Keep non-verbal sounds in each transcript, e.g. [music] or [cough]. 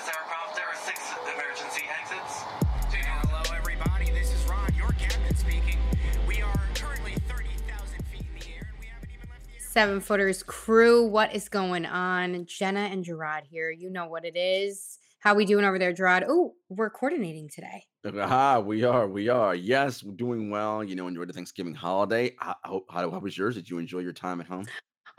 Is there? There are six emergency exits. Hello, everybody. This is Rod, your captain speaking. We are currently 30,000 feet in the air, and we haven't even left the air. Seven Footers crew, what is going on? Jenna and Jarod here. You know what it is. How we doing over there, Jarod? Oh, we're coordinating today. Aha, we are, we are. Yes, we're doing well. You know, enjoy the Thanksgiving holiday. How, how, how how was yours? Did you enjoy your time at home?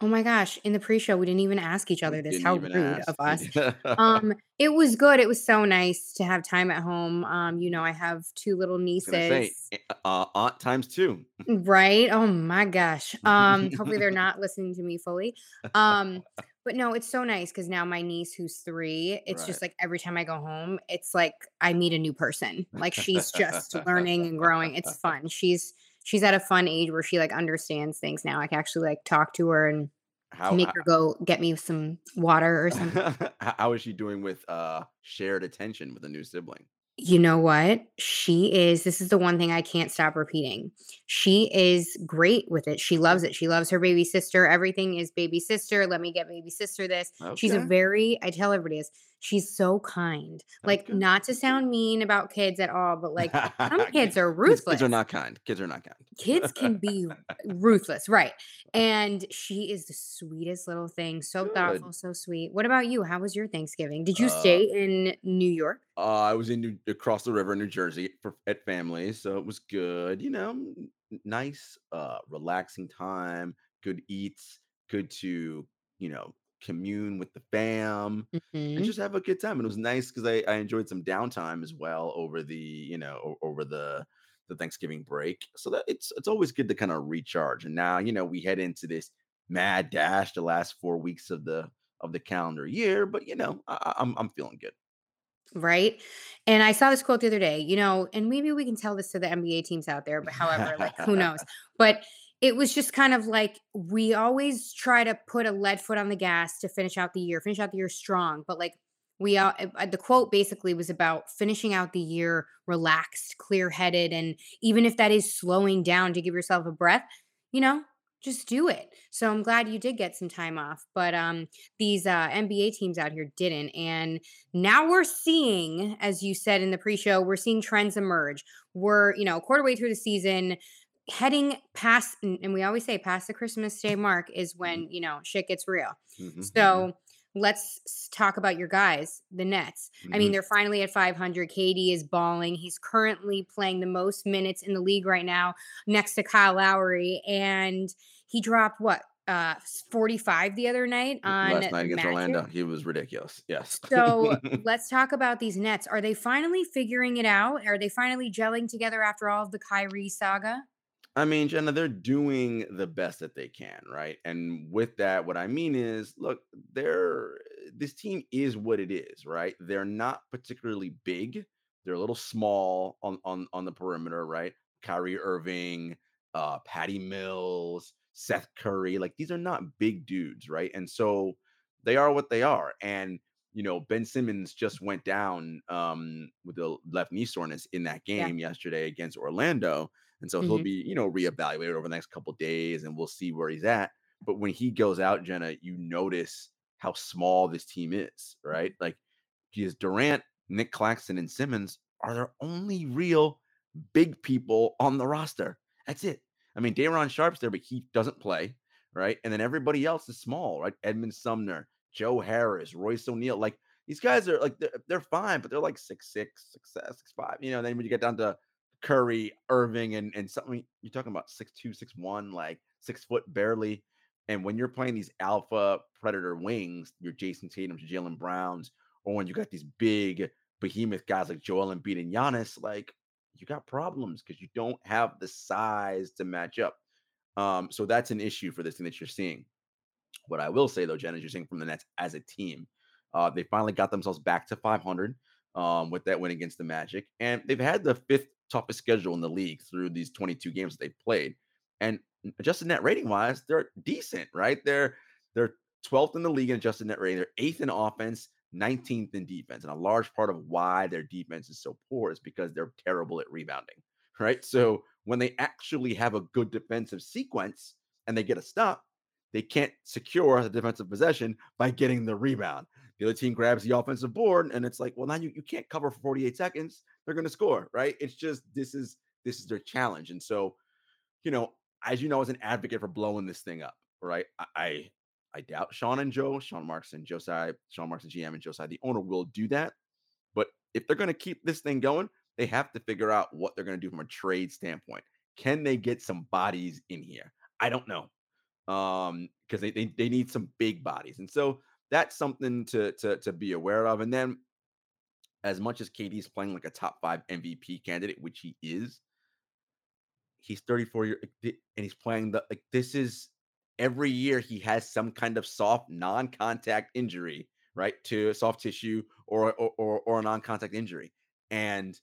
Oh my gosh, in the pre-show, we didn't even ask each other this. How rude ask. of [laughs] us. Um, it was good. It was so nice to have time at home. Um, you know, I have two little nieces. say, eh, uh, aunt times two. Right? Oh my gosh. [laughs] Um, hopefully they're not listening to me fully. Um, [laughs] but no, it's so nice because now my niece who's three, it's just like every time I go home, it's like I meet a new person. Like she's just learning and growing. It's fun. She's she's at a fun age where she like understands things now. I can actually like talk to her and How, make her go get me some water or [laughs] something. how, how is she doing with uh shared attention with a new sibling? You know what? She is, this is the one thing I can't stop repeating. She is great with it. She loves it. She loves her baby sister. Everything is baby sister. Let me get baby sister this. She's a very, I tell everybody this, she's so kind. Like, Okay. not to sound mean about kids at all, but like, some [laughs] kids are ruthless. Kids are not kind. Kids are not kind. Kids can be [laughs] ruthless, right? And she is the sweetest little thing. So Good. thoughtful, so sweet. What about you? How was your Thanksgiving? Did you Uh, stay in New York? Uh, I was in New, across the river in New Jersey for, at family, so it was good. You know, nice, uh, relaxing time. Good eats. Good to you know commune with the fam and Mhm. just have a good time. And it was nice because I, I enjoyed some downtime as well over the you know over the the Thanksgiving break. So that it's it's always good to kind of recharge. And now you know we head into this mad dash the last four weeks of the of the calendar year. But you know I- I'm I'm feeling good. Right. And I saw this quote the other day, you know, and maybe we can tell this to the NBA teams out there, but however, like who knows? [laughs] But it was just kind of like we always try to put a lead foot on the gas to finish out the year, finish out the year strong. But like we all, uh, uh, the quote basically was about finishing out the year relaxed, clear headed. And even if that is slowing down to give yourself a breath, you know, just do it. So I'm glad you did get some time off. But um, these uh, NBA teams out here didn't. And now we're seeing, as you said in the pre-show, we're seeing trends emerge. We're, you know, quarter way through the season, heading past, and we always say past the Christmas Day mark is when, you know, shit gets real. Mhm, mhm. So let's talk about your guys, the Nets. I mean, they're finally at 500. KD is balling. He's currently playing the most minutes in the league right now, next to Kyle Lowry, and he dropped what uh 45 the other night on last night against? Orlando, he was ridiculous. Yes. So [laughs] let's talk about these Nets. Are they finally figuring it out? Are they finally gelling together after all of the Kyrie saga? I mean, Jenna, they're doing the best that they can, right? And with that, what I mean is, look, they're this team is what it is, right? They're not particularly big. They're a little small on on on the perimeter, right? Kyrie Irving, uh, Patty Mills, Seth Curry, like these are not big dudes, right? And so they are what they are. And you know, Ben Simmons just went down um with the left knee soreness in that Yeah. game yesterday against Orlando. And so he'll Mhm. be, you know, reevaluated over the next couple days and we'll see where he's at. But when he goes out, Jenna, you notice how small this team is, right? Like he because Durant, Nic Claxton, and Simmons are their only real big people on the roster. That's it. I mean, Day'Ron Sharpe's there, but he doesn't play, right? And then everybody else is small, right? Edmond Sumner, Joe Harris, Royce O'Neale. Like these guys are like they're, they're fine, but they're like six six, six six five. You know, then when you get down to Curry, Irving, and and something you're talking about six two, six one, like six foot barely. And when you're playing these alpha predator wings, your Jayson Tatum's, Jaylen Browns, or when you got these big behemoth guys like Joel Embiid and Giannis, like you got problems because you don't have the size to match up. Um, so that's an issue for this thing that you're seeing. What I will say though, Jen, is you're seeing from the Nets as a team, uh, they finally got themselves back to 500 um, with that win against the Magic, and they've had the fifth toughest schedule in the league through these 22 games that they've played. And adjusted net rating wise, they're decent, right? They're they're 12th in the league in adjusted net rating. They're eighth in offense, 19th in defense. And a large part of why their defense is so poor is because they're terrible at rebounding, [laughs] right? So when they actually have a good defensive sequence and they get a stop, they can't secure the defensive possession by getting the rebound. The other team grabs the offensive board, and it's like, well, now you, you can't cover for 48 seconds. They're going to score, right? It's just this is this is their challenge. And so, you know, as you know, as an advocate for blowing this thing up, right? I I, I doubt Sean and Joe, Sean Marks and Joe Tsai, Sean Marks and GM and Joe Tsai, the owner will do that. But if they're going to keep this thing going, they have to figure out what they're going to do from a trade standpoint. Can they get some bodies in here? I don't know. Um, because they, they they need some big bodies. And so that's something to to to be aware of. And then as much as KD's playing like a top five MVP candidate, which he is, he's 34 years and he's playing the like this is every year he has some kind of soft non-contact injury, right? To soft tissue or or or, or a non-contact injury. And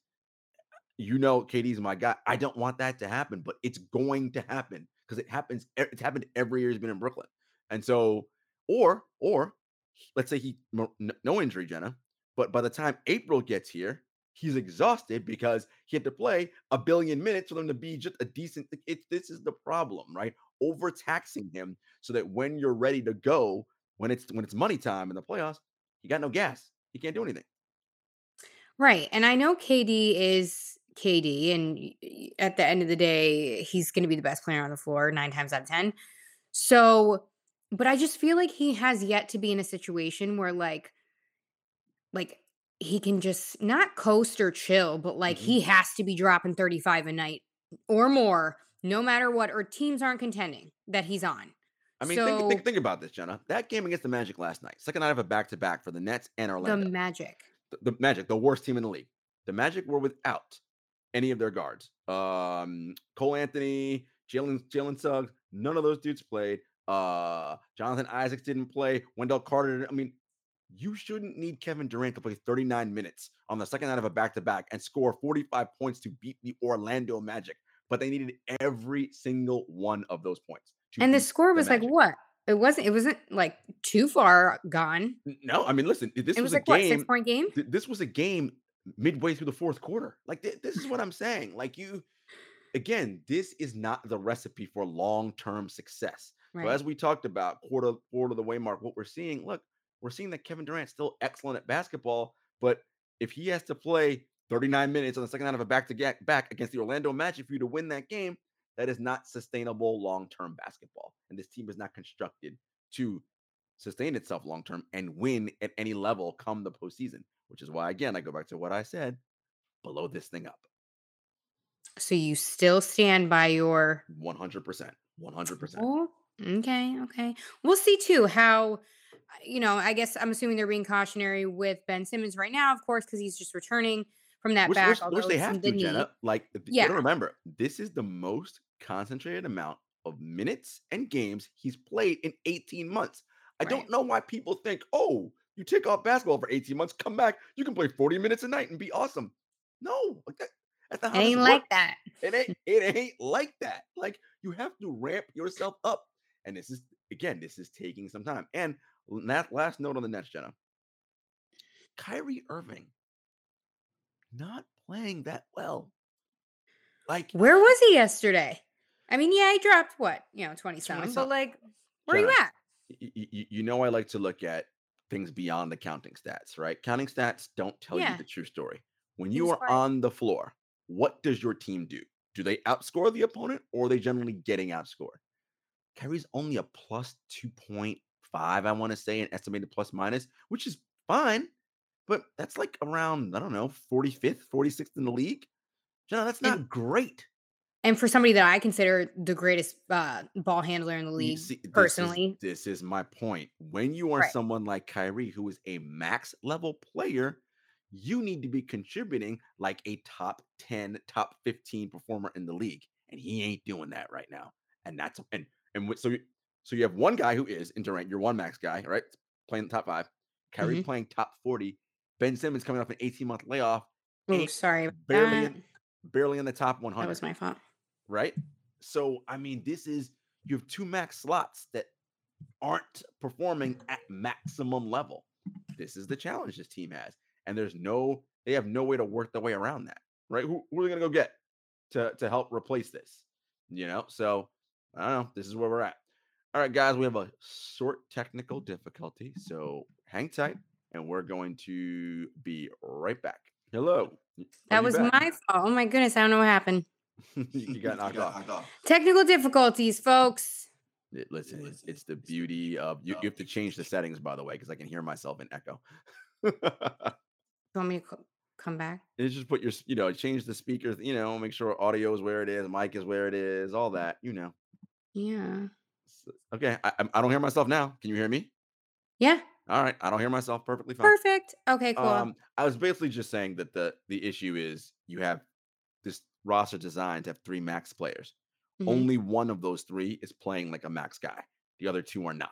you know KD's my guy. I don't want that to happen, but it's going to happen because it happens. It's happened every year he's been in Brooklyn, and so or or let's say he no injury, Jenna, but by the time April gets here, he's exhausted because he had to play a billion minutes for them to be just a decent. It, this is the problem, right? Overtaxing him so that when you're ready to go, when it's when it's money time in the playoffs, he got no gas. He can't do anything. Right. And I know KD is KD, and at the end of the day, he's going to be the best player on the floor nine times out of 10. So, but I just feel like he has yet to be in a situation where, like, like he can just not coast or chill, but like Mhm. he has to be dropping 35 a night or more, no matter what, or teams aren't contending that he's on. I mean, think, think think about this, Jenna. That game against the Magic last night, second night of a back to back for the Nets and Orlando. The magic. the, the Magic, the worst team in the league. The Magic were without any of their guards. Um, Cole Anthony, Jalen Jalen Suggs, none of those dudes played. Uh, Jonathan Isaacs didn't play. Wendell Carter. I mean, you shouldn't need Kevin Durant to play 39 minutes on the second night of a back to back and score 45 points to beat the Orlando Magic. But they needed every single one of those points. And the score was like what? It wasn't. It wasn't like too far gone. No, I mean, listen, this was, was, like a what game. six point game. th- this was a game midway through the fourth quarter. Like th- this is what I'm saying. Like you, again, this is not the recipe for long term success. So as we talked about quarter quarter of the way mark, what we're seeing, look, we're seeing that Kevin Durant's still excellent at basketball, but if he has to play 39 minutes on the second night of a back to get back against the Orlando Magic for you to win that game, that is not sustainable long term basketball. And this team is not constructed to sustain itself long term and win at any level come the postseason, which is why, again, I go back to what I said blow this thing up So you still stand by your 100%. 100%. Oh, okay, okay. We'll see too how you know, I guess I'm assuming they're being cautionary with Ben Simmons right now, of course, because he's just returning from that Which, back. which, which they have to. Jenna. Like, th- you Yeah. gotta remember, this is the most concentrated amount of minutes and games he's played in 18 months. I Right. don't know why people think, oh, you take off basketball for 18 months, come back, you can play 40 minutes a night and be awesome. No, that, that's not It how ain't works. like that. It ain't it ain't like that. Like you have to ramp yourself up. And this is again, this is taking some time. And last last note on the Nets, Jenna. Kyrie Irving not playing that well. Like Where was he yesterday? I mean, yeah, he dropped what, you know, 20 something, but like, where are you at? y- y- y- you know I like to look at things beyond the counting stats, right? Counting stats don't tell Yeah. you the true story. When you are on the floor, what does your team do? Do they outscore the opponent or are they generally getting outscored? Kyrie's only a plus 2.5, I want to say, an estimated plus minus, which is fine, but that's like around, I don't know, 45th, 46th in the league. Jenna, that's not And- great. And for somebody that I consider the greatest uh, ball handler in the league, see, this is- personally, This is, my point. When you are Right. someone like Kyrie, who is a max level player, you need to be contributing like a top 10, top 15 performer in the league. And he ain't doing that right now. And that's and and so so you have one guy who is in Durant, your one max guy, right? Playing top five. Kyrie Mhm. playing top 40. Ben Simmons coming off an 18 month layoff, oh, sorry, barely in, barely in the top 100 that was my fault. right? So I mean, this is you have two max slots that aren't performing at maximum level. This is the challenge this team has, and there's no they have no way to work their way around that, right? Who, who are they gonna go get to to help replace this? You know, so I don't know. This is where we're at. All right, guys, we have a short technical mm-hmm. difficulty, so hang tight. and we're going to be right back. Hello. That was back? my fault. Oh my goodness, I don't know what happened. [laughs] you got knocked [laughs] off. Technical difficulties, folks. It- listen, it's, it's the beauty of you, you have to change the settings, by the way, because I can hear myself in echo. You want me to co- come back? it's just put your, you know, change the speakers, you know, make sure audio is where it is, mic is where it is, all mm. that, you know. Yeah. Okay, I, I'm- don't hear myself now. Can you hear me? Yeah. All right, I don't hear myself perfectly fine. Perfect. Okay, cool. Um, I was basically just saying that the the issue is you have this roster designed to have three max players. Mhm. Only one of those three is playing like a max guy. The other two are not.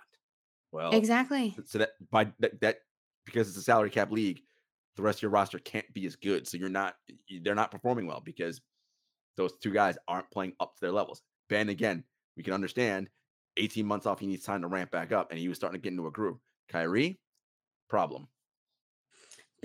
Well, exactly. so that by that, that because it's a salary cap league, the rest of your roster can't be as good. So you're not they're not performing well because those two guys aren't playing up to their levels. Ben again, we can understand 18 months off, he needs time to ramp back up, and he was starting to get into a groove. Kyrie, problem.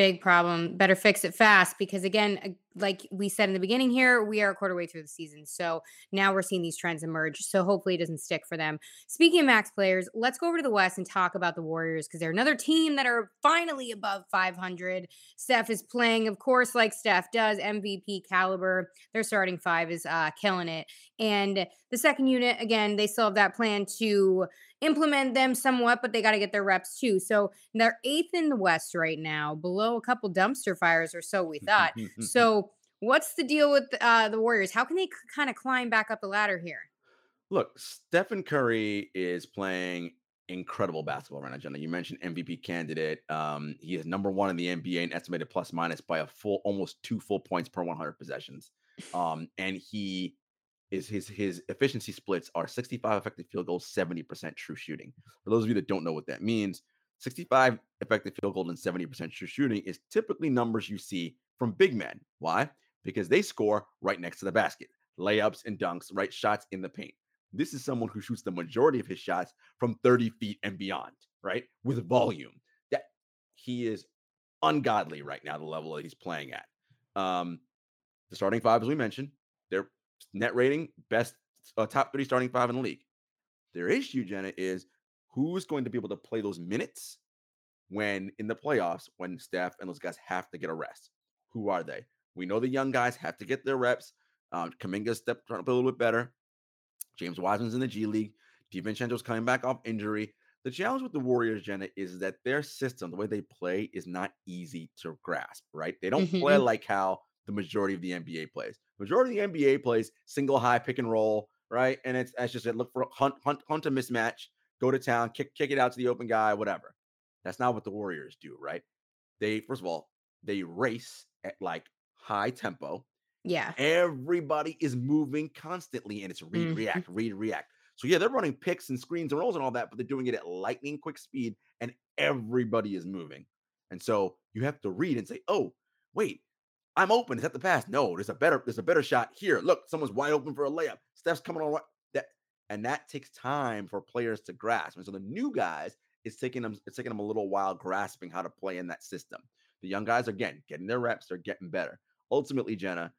Big problem. Better fix it fast because, again, like we said in the beginning here, we are a quarter way through the season. So now we're seeing these trends emerge. So hopefully it doesn't stick for them. Speaking of max players, let's go over to the West and talk about the Warriors because they're another team that are finally above 500. Steph is playing, of course, like Steph does, MVP caliber. Their starting five is uh, killing it. And the second unit, again, they still have that plan to implement them somewhat, but they got to get their reps too. So they're eighth in the West right now, below a couple dumpster fires or so we thought. so [laughs] what's the deal with uh, the Warriors? How can they kind of climb back up the ladder here? Look, Stephen Curry is playing incredible basketball right now, Jenna. You mentioned MVP candidate. Um, he is number one in the NBA and estimated plus minus by a full almost two full points per 100 possessions. Um, and he is his his efficiency splits are 65 effective field goals, 70% true shooting. For those of you that don't know what that means, 65 effective field goal and 70% true shooting is typically numbers you see from big men. Why? Because they score right next to the basket, layups and dunks, right shots in the paint. This is someone who shoots the majority of his shots from 30 feet and beyond, right? With volume. That he is ungodly right now, the level that he's playing at. Um, the starting five, as we mentioned, their net rating, best uh, top three starting five in the league. Their issue, Jenna, is who's going to be able to play those minutes when in the playoffs, when Steph and those guys have to get a rest. Who are they? We know the young guys have to get their reps. Um, Kuminga stepped trying to play a little bit better. James Wiseman's in the G League. DiVincenzo's coming back off injury. The challenge with the Warriors, Jenna, is that their system, the way they play, is not easy to grasp, right? They don't play Mhm. like how the majority of the NBA plays. Majority of the NBA plays single high pick and roll, right? And it's that's just it. Look for hunt, hunt, hunt a mismatch, go to town, kick, kick it out to the open guy, whatever. That's not what the Warriors do, right? They first of all, they race at like high tempo. Yeah. Everybody is moving constantly, and it's read, Mhm. react, read, react. So yeah, they're running picks and screens and rolls and all that, but they're doing it at lightning quick speed, and everybody is moving. And so you have to read and say, "Oh, wait, I'm open. Is that the pass? No, there's a better, there's a better shot here. Look, someone's wide open for a layup. Steph's coming on. That and that takes time for players to grasp. And so the new guys, it's taking them, it's taking them a little while grasping how to play in that system. The young guys, again, getting their reps, they're getting better. Ultimately, Jenna,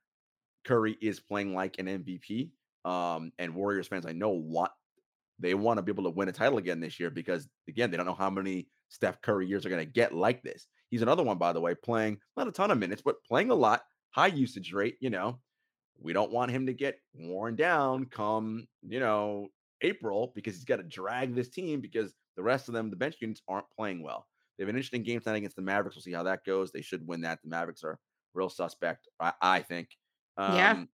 Curry is playing like an MVP. Um, and Warriors fans, I know, want they want to be able to win a title again this year because again, they don't know how many Steph Curry years are going to get like this. He's another one, by the way, playing not a ton of minutes, but playing a lot, high usage rate. You know, we don't want him to get worn down come, you know, April because he's got to drag this team because the rest of them, the bench units, aren't playing well. They have an interesting game tonight against the Mavericks. We'll see how that goes. They should win that. The Mavericks are real suspect, I, I think. Yeah. Um,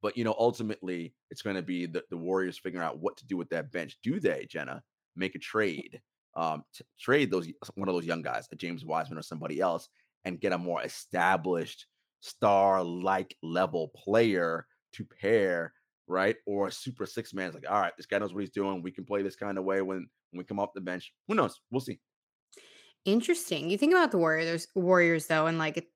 but you know, ultimately, it's going to be the, the Warriors figuring out what to do with that bench. Do they, Jenna, make a trade, um, t- trade those one of those young guys, a James Wiseman or somebody else, and get a more established star-like level player to pair, right? Or a super six man is like, all right, this guy knows what he's doing. We can play this kind of way when when we come off the bench. Who knows? We'll see. Interesting. You think about the Warriors, Warriors though, and like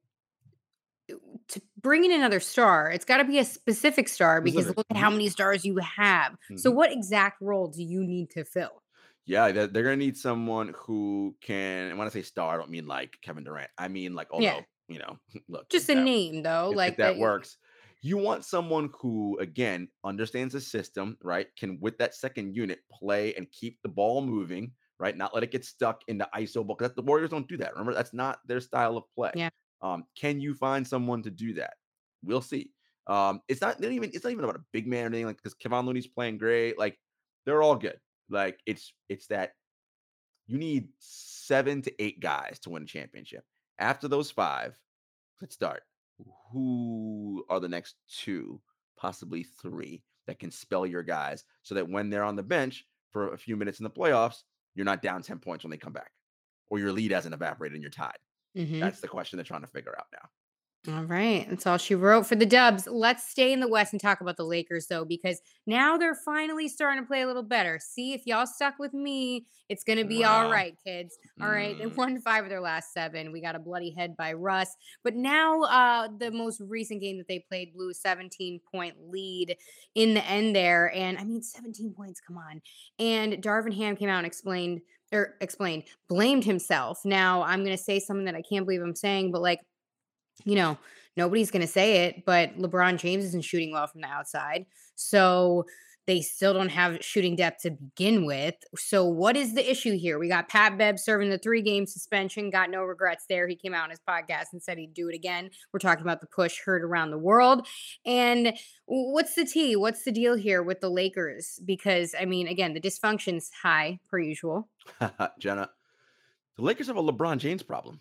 to bring in another star, it's got to be a specific star because Specific, look at how many stars you have. So, what exact role do you need to fill? Yeah, they're, they're gonna need someone who can. And when I say star, I don't mean like Kevin Durant. I mean like, although Yeah. you know, [laughs] look, Just a that- name, though. if- if like that works. You want someone who, again, understands the system, right? Can with that second unit play and keep the ball moving, right? Not let it get stuck into ISO ball. 'cause The Warriors don't do that. Remember, that's not their style of play. Yeah. Um, can you find someone to do that? We'll see. Um, it's not don't even it's not even about a big man or anything like because Kevon Looney's playing great. Like they're all good. Like it's it's that you need seven to eight guys to win a championship. After those five, let's start. Who are the next two, possibly three, that can spell your guys so that when they're on the bench for a few minutes in the playoffs, you're not down 10 points when they come back, or your lead hasn't evaporated and you're tied. Mhm. That's the question they're trying to figure out now. All right. That's all she wrote for the Dubs. Let's stay in the West and talk about the Lakers, though, because now they're finally starting to play a little better. See, if y'all stuck with me, it's going to be all Wow. right, kids. All right. They Mm. won five of their last seven. We got a bloody head by Russ. But now, uh, the most recent game that they played blew a 17 point lead in the end there. And I mean, 17 points, come on. And Darvin Ham came out and explained, or explained, blamed himself. Now, I'm going to say something that I can't believe I'm saying, but like, you know, nobody's going to say it, but LeBron James isn't shooting well from the outside. So they still don't have shooting depth to begin with. So what is the issue here? We got Pat Bev serving the three game suspension, got no regrets there. He came out on his podcast and said he'd do it again. We're talking about the push heard around the world. And what's the tea? What's the deal here with the Lakers? Because, I mean, again, the dysfunction's high per usual. [laughs] Jenna, the Lakers have a LeBron James problem.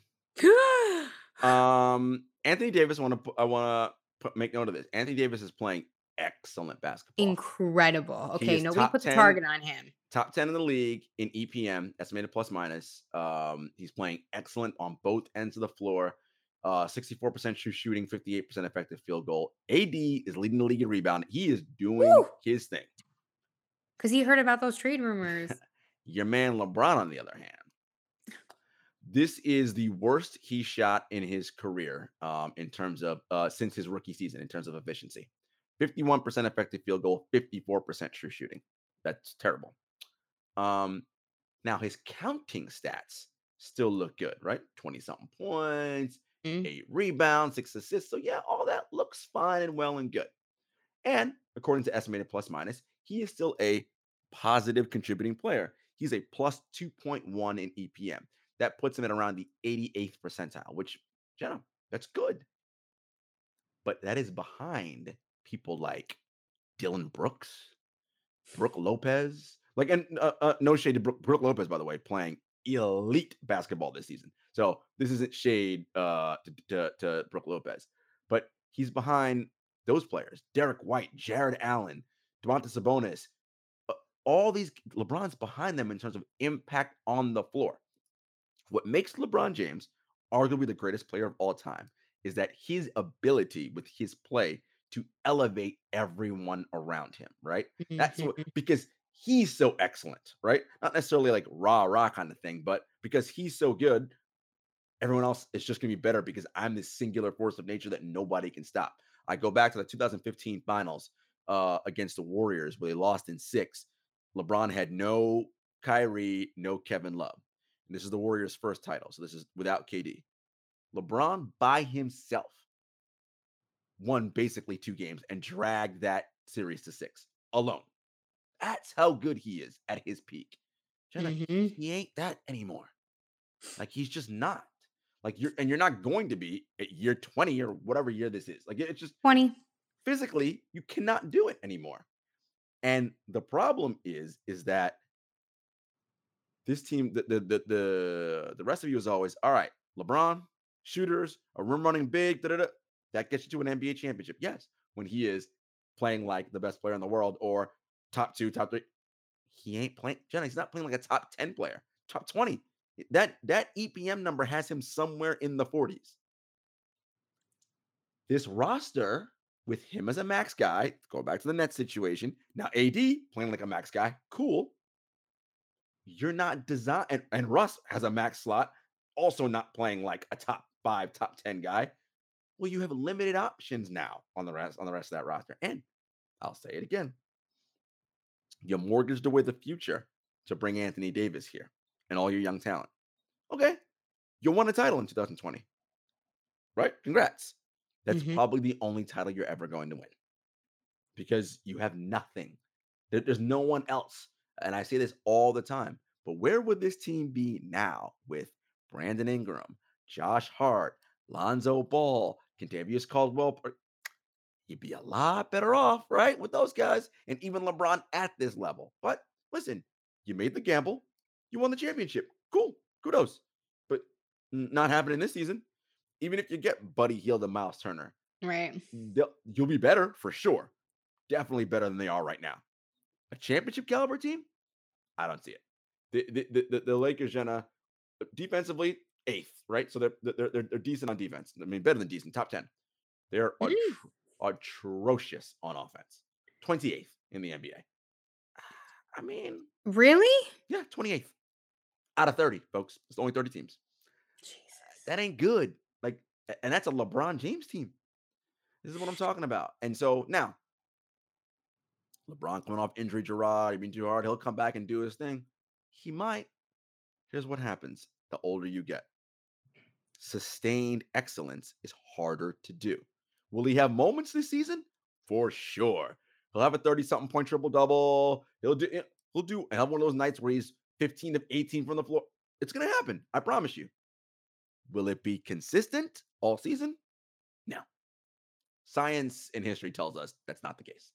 Um, Anthony Davis, want to I want to put make note of this. Anthony Davis is playing excellent basketball. Incredible. Okay, nobody top put the 10 target on him. top 10 in the league in EPM, estimated plus minus. Um, he's playing excellent on both ends of the floor. Uh, 64% true shooting, 58% effective field goal. AD is leading the league in rebound. He is doing Woo! his thing. Because he heard about those trade [laughs] rumors. Your man LeBron, on the other hand, this is the worst he shot in his career um, in terms of uh, since his rookie season, in terms of efficiency. 51% effective field goal, 54% true shooting. That's terrible. Um, now his counting stats still look good, right? 20 something points, Mm. eight rebounds, six assists. So, yeah, all that looks fine and well and good. And according to estimated plus minus, he is still a positive contributing player. He's a plus 2.1 in EPM. That puts him at around the 88th percentile, which, Jenna, that's good. But that is behind people like Dillon Brooks, Brooke Lopez. Like, and uh, uh, no shade to Brooke, Brooke Lopez, by the way, playing elite basketball this season. So this isn't shade uh, to, to, to Brooke Lopez, but he's behind those players: Derrick White, Jarrett Allen, Domantas Sabonis. uh, All these LeBron's behind them in terms of impact on the floor. What makes LeBron James arguably the greatest player of all time is that his ability with his play to elevate everyone around him, right? That's what Mhm. because he's so excellent, right? Not necessarily like rah rah kind of thing, but because he's so good, everyone else is just gonna be better because I'm this singular force of nature that nobody can stop. I go back to the 2015 finals uh, against the Warriors where they lost in six. LeBron had no Kyrie, no Kevin Love. And this is the Warriors' first title. So this is without KD. LeBron by himself won basically two games and dragged that series to six alone. That's how good he is at his peak. Mhm. he ain't that anymore. Like he's just not. Like you're and you're not going to be at year 20 or whatever year this is. Like it's just 20. physically you cannot do it anymore. And the problem is is that this team the the the the, the rest of you is always all right. LeBron, shooters, a room running big, da-da-da, that gets you to an NBA championship. Yes, when he is playing like the best player in the world or top 2, top 3. He ain't playing Jenna, he's not playing like a top 10 player. Top 20. That that EPM number has him somewhere in the 40s. This roster with him as a max guy, go back to the net situation. Now AD playing like a max guy, cool. You're not designed, and, and Russ has a max slot, also not playing like a top five, top 10 guy. Well, you have limited options now on the rest on the rest of that roster. And I'll say it again. You mortgaged away the future to bring Anthony Davis here and all your young talent. Okay. You won a title in 2020. Right? Congrats. That's Mhm. probably the only title you're ever going to win because you have nothing. There- there's no one else. And I say this all the time. But where would this team be now with Brandon Ingram, Josh Hart, Lonzo Ball, Kentavious Caldwell? You'd be a lot better off, right, with those guys and even LeBron at this level. But listen, you made the gamble, you won the championship. Cool, kudos. But not happening this season. Even if you get Buddy Hield and Miles Turner, Right. you'll be better for sure. Definitely better than they are right now. A championship caliber team? I don't see it. The the the, the Lakers, Jenna, defensively eighth, right? So they're, they're they're they're decent on defense. I mean, better than decent, top ten. They're atro- atrocious on offense. Twenty eighth in the NBA. I mean, Really? yeah, twenty eighth out of thirty, folks. It's only thirty teams. Jesus. That ain't good. Like, and that's a LeBron James team. This is what I'm talking about. And so now, LeBron coming off injury, Jarod, being too hard, he'll come back and do his thing. He might. Here's what happens the older you get. Sustained excellence is harder to do. Will he have moments this season? For sure. He'll have a 30 something point triple double. He'll do eh, he'll do have one of those nights where he's 15 of 18 from the floor. It's gonna happen. I promise you. Will it be consistent all season? No. Science and history tells us that's not the case.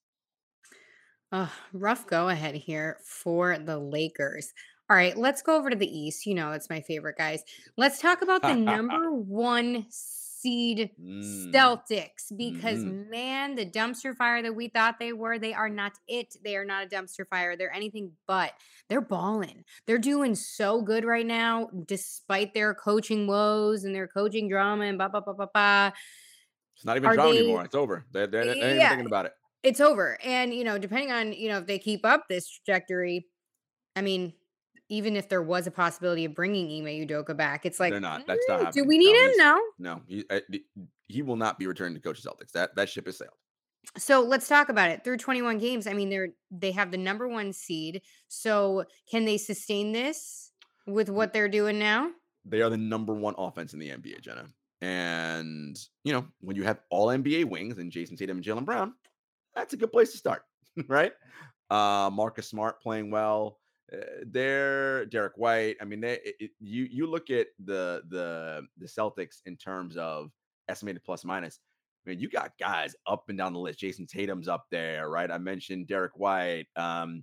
Uh, rough go ahead here for the Lakers. All right, let's go over to the East. You know, it's my favorite, guys. Let's talk about the [laughs] number one seed Mm, Celtics because, mhm. man, the dumpster fire that we thought they were, they are not it. They are not a dumpster fire. They're anything but. They're balling. They're doing so good right now, despite their coaching woes and their coaching drama and blah, blah, blah, blah, blah. It's not even Are drama they- anymore. It's over. They're, they're, they're Yeah. thinking about it. It's over. And you know, depending on you know if they keep up this trajectory, I mean, even if there was a possibility of bringing Ime Udoka back, it's like They're not. That's not "Mm, Do we need No, him? No. No, he uh, the- he will not be returning to coach Celtics. That that ship has sailed. So let's talk about it. Through 21 games, I mean, they're they have the number one seed. So can they sustain this with what they're doing now? They are the number one offense in the NBA, Jenna. And you know when you have all NBA wings and Jayson Tatum and Jaylen Brown, that's a good place to start, [laughs] right? Uh, Marcus Smart playing well. Uh, they're Derrick White. I mean, they it, it- you you look at the the the Celtics in terms of estimated plus minus. I mean, you got guys up and down the list. Jayson Tatum's up there, right? I mentioned Derrick White, um,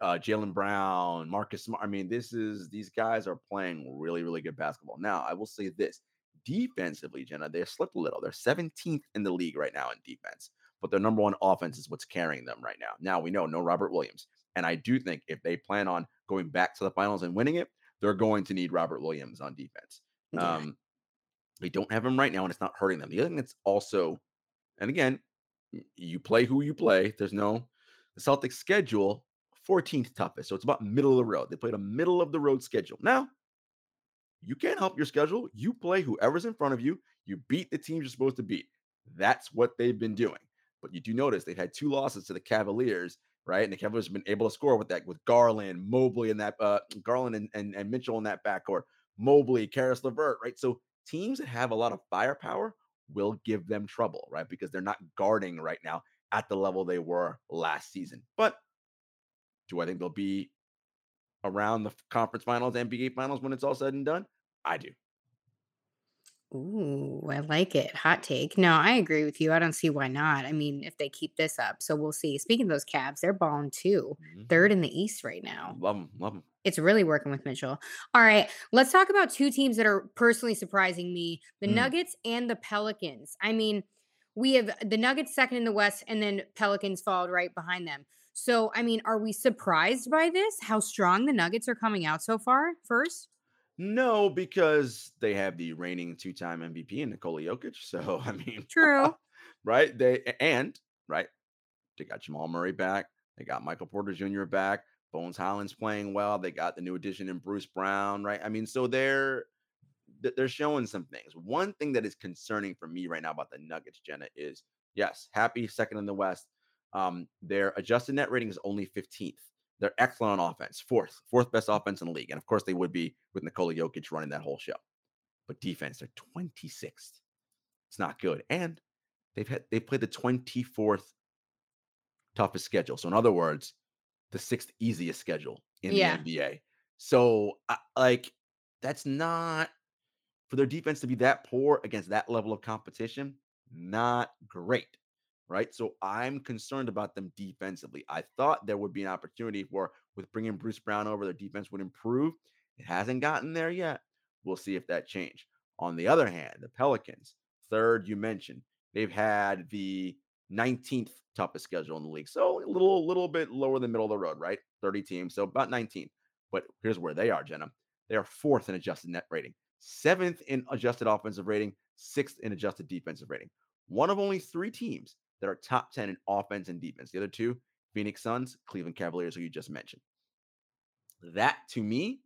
uh, Jaylen Brown, Marcus Smart. I mean, this is these guys are playing really, really good basketball. Now, I will say this: defensively, Jenna, they slipped a little. They're 17th in the league right now in defense, but their number one offense is what's carrying them right now. Now we know no Robert Williams, and I do think if they plan on going back to the finals and winning it, they're going to need Robert Williams on defense. Yeah. Um, they don't have him right now, and it's not hurting them. The other thing that's also, and again, you play who you play. There's no the Celtics schedule 14th toughest, so it's about middle of the road. They played a middle of the road schedule. Now, you can't help your schedule. You play whoever's in front of you. You beat the teams you're supposed to beat. That's what they've been doing. But you do notice they've had two losses to the Cavaliers, right? And the Cavaliers have been able to score with that, with Garland, Mobley, and that uh, Garland and, and, and Mitchell in that backcourt, Mobley, Caris LeVert, right? So teams that have a lot of firepower will give them trouble, right? Because they're not guarding right now at the level they were last season. But do I think they'll be around the conference finals, NBA finals when it's all said and done? I do. Ooh, I like it. Hot take. No, I agree with you. I don't see why not. I mean, if they keep this up, so we'll see. Speaking of those Cavs, they're balling too. Mhm. Third in the East right now. Love them. Love them. It's really working with Mitchell. All right, let's talk about two teams that are personally surprising me the Mm. Nuggets and the Pelicans. I mean, we have the Nuggets second in the West, and then Pelicans followed right behind them. So, I mean, are we surprised by this? How strong the Nuggets are coming out so far? First, No, because they have the reigning two-time MVP in Nikola Jokic. So [laughs] I mean, True. [laughs] right? They and right, they got Jamal Murray back. They got Michael Porter Jr. back. Bones Hyland's playing well. They got the new addition in Bruce Brown, right? I mean, so they're they're showing some things. One thing that is concerning for me right now about the Nuggets, Jenna, is yes, happy second in the West. Um, their adjusted net rating is only 15th. They're excellent on offense, fourth, fourth best offense in the league. And of course, they would be with Nikola Jokic running that whole show. But defense, they're 26th. It's not good. And they've had they played the 24th toughest schedule. So in other words, the sixth easiest schedule in Yeah. the NBA. So, I, like, that's not for their defense to be that poor against that level of competition. Not great, right? So I'm concerned about them defensively. I thought there would be an opportunity for with bringing Bruce Brown over, their defense would improve. It hasn't gotten there yet. We'll see if that change. On the other hand, the Pelicans, third you mentioned, they've had the 19th toughest schedule in the league. So a little, little bit lower than middle of the road, right? 30 teams, so about 19. But here's where they are, Jenna. They are fourth in adjusted net rating, seventh in adjusted offensive rating, sixth in adjusted defensive rating. One of only three teams that are top 10 in offense and defense. The other two, Phoenix Suns, Cleveland Cavaliers, who you just mentioned. That to me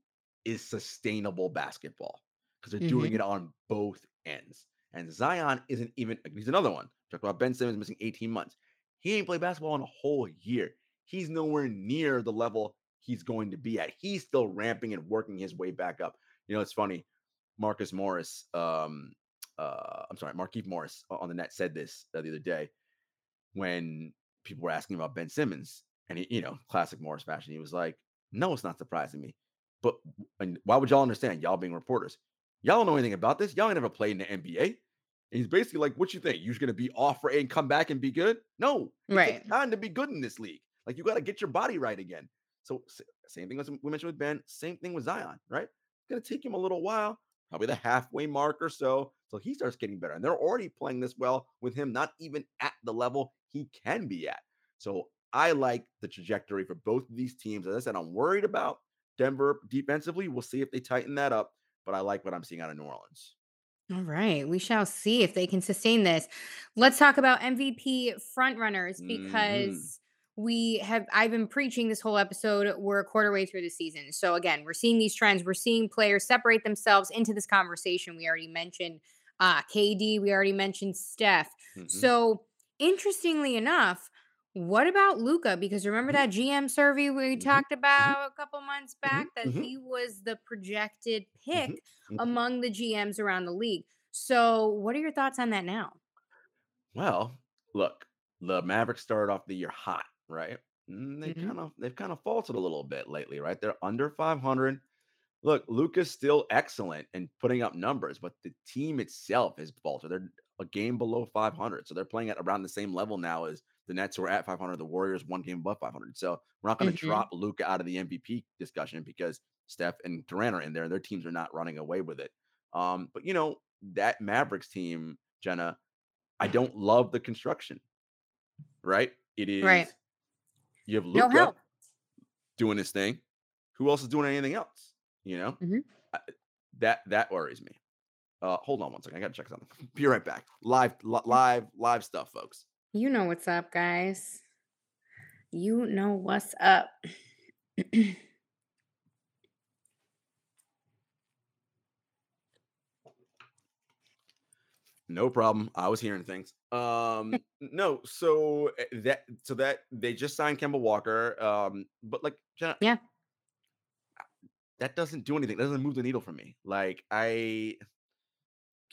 is sustainable basketball because they're doing Mhm. it on both ends. And Zion isn't even, he's another one. Talk about Ben Simmons missing 18 months. He ain't played basketball in a whole year. He's nowhere near the level he's going to be at. He's still ramping and working his way back up. You know, it's funny. Marcus Morris, um, uh, I'm sorry, Markieff Morris on the net said this uh, the other day when people were asking about Ben Simmons, and he, you know, classic Morris fashion. He was like, "No, it's not surprising me, but and why would y'all understand? Y'all being reporters, y'all don't know anything about this. Y'all ain't never played in the NBA." And he's basically like, "What you think? You're gonna be off for eight and come back and be good? No, Right. time to be good in this league. Like you got to get your body right again." So same thing as we mentioned with Ben. Same thing with Zion, right? It's gonna take him a little while, probably the halfway mark or so, So he starts getting better. And they're already playing this well with him not even at the level he can be at. So I like the trajectory for both of these teams. As I said, I'm worried about Denver defensively. We'll see if they tighten that up, but I like what I'm seeing out of New Orleans. All right, we shall see if they can sustain this. Let's talk about MVP frontrunners Mhm. because we have I've been preaching this whole episode. We're a quarter way through the season. So again, we're seeing these trends. We're seeing players separate themselves into this conversation. We already mentioned uh KD, we already mentioned Steph. Mhm. So interestingly enough, what about Luka? Because remember Mhm. that GM survey we Mhm. talked about a couple months back that Mhm. he was the projected pick Mhm. among the GMs around the league. So, what are your thoughts on that now? Well, look, the Mavericks started off the year hot, right? Mm, They Mhm. kind of they've kind of faltered a little bit lately, right? They're under 500. Look, Luka's still excellent and putting up numbers, but the team itself has faltered. They're a game below 500, so they're playing at around the same level now as the Nets who are at 500. The Warriors one game above 500. So we're not going to Mhm. drop Luka out of the MVP discussion because Steph and Durant are in there, and their teams are not running away with it. Um, but you know that Mavericks team, Jenna, I don't love the construction. Right? It is Right. you have Luka help. doing his thing. Who else is doing anything else? You know, Mhm. I- that that worries me. Uh, hold on one second. I gotta check something. Be right back. Live, li- live, live stuff, folks. You know what's up, guys. You know what's up. [clears throat] No problem. I was hearing things. Um, [laughs] no, so uh, that so that they just signed Kemba Walker. Um, but like, Jenna, Yeah. that doesn't do anything. That doesn't move the needle for me. Like I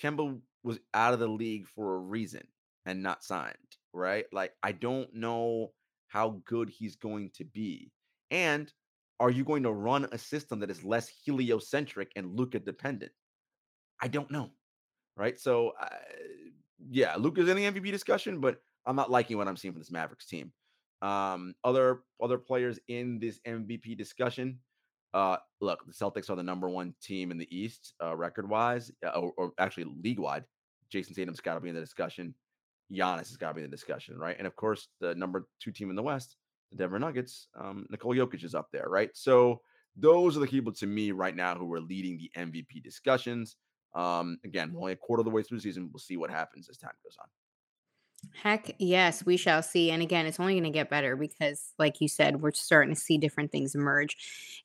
Kemba was out of the league for a reason and not signed, right? Like I don't know how good he's going to be. And are you going to run a system that is less heliocentric and Luka dependent? I don't know. Right? So uh, yeah, Luka's in the MVP discussion, but I'm not liking what I'm seeing from this Mavericks team. Um, other other players in this MVP discussion. Uh, look, the Celtics are the number one team in the East, uh, record wise, uh, or, or actually league wide. Jayson Tatum's got to be in the discussion. Giannis has got to be in the discussion, right? And of course, the number two team in the West, the Denver Nuggets, um, Nikola Jokic is up there, right? So those are the people to me right now who are leading the MVP discussions. Um, again, we're only a quarter of the way through the season. We'll see what happens as time goes on. Heck yes, we shall see. And again, it's only going to get better because, like you said, we're starting to see different things emerge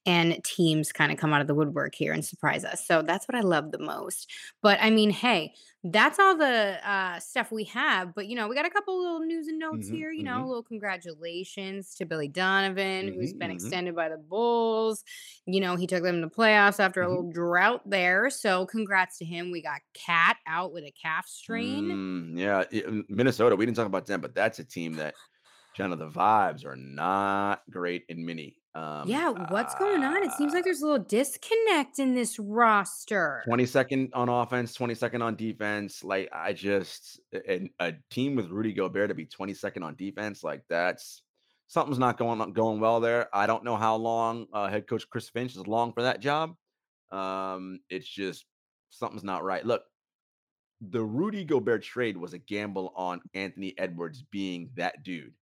and teams kind of come out of the woodwork here and surprise us. So that's what I love the most. But I mean, hey, that's all the uh, stuff we have. But, you know, we got a couple little news and notes Mhm, here. You know, mhm. a little congratulations to Billy Donovan, who's Mhm, been mhm. extended by the Bulls. You know, he took them to playoffs after a Mhm. little drought there. So congrats to him. We got KAT out with a calf strain. Mm, yeah, i- Minnesota. We didn't talk about them, but that's a team that, Jenna, the vibes are not great in mini. Um, Yeah, what's going on? It seems like there's a little disconnect in this roster. 22nd on offense, 22nd on defense. Like I just and a team with Rudy Gobert to be 22nd on defense, like that's something's not going going well there. I don't know how long uh, head coach Chris Finch is long for that job. Um, it's just something's not right. Look, the Rudy Gobert trade was a gamble on Anthony Edwards being that dude.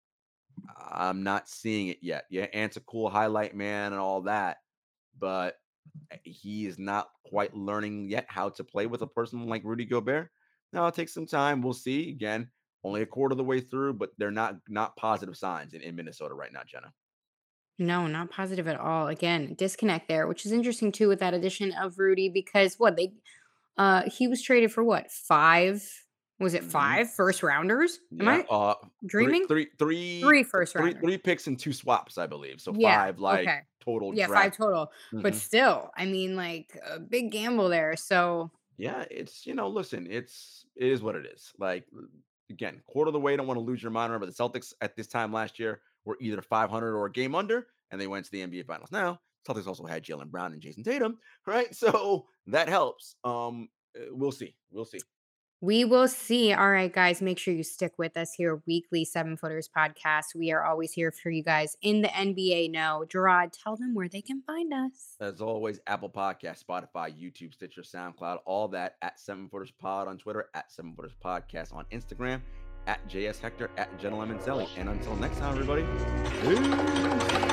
I'm not seeing it yet. Yeah, Ant's a cool highlight man and all that, but eh, he is not quite learning yet how to play with a person like Rudy Gobert. Now it'll take some time. We'll see. Again, only a quarter of the way through, but they're not not positive signs in, in Minnesota right now, Jenna. No, not positive at all. Again, disconnect there, which is interesting too with that addition of Rudy because what they uh he was traded for what? 5 was it Mhm. first rounders? Am Yeah, I uh, dreaming? Three, three, Three first three, rounders. three picks and two swaps, I believe. So Yeah, five, like okay. total. Yeah, draft. 5 total. But Mhm. still, I mean like a big gamble there. So yeah, it's you know, listen, it's it is what it is. Like again, quarter of the way, don't want to lose your mind. Remember, the Celtics at this time last year were either 500 or a game under, and they went to the NBA Finals. Now, Celtics also had Jaylen Brown and Jayson Tatum, right? [laughs] So that helps. Um, uh, we'll see. We'll see. We will see. All right, guys, make sure you stick with us here. Weekly Seven Footers podcast. We are always here for you guys in the NBA know. Jarod, tell them where they can find us. As always, Apple Podcast, Spotify, YouTube, Stitcher, SoundCloud, all that at Seven Footers Pod on Twitter, at Seven Footers Podcast on Instagram, at JS Hector, at Jenna Lemoncelli. And until next time, everybody. peace.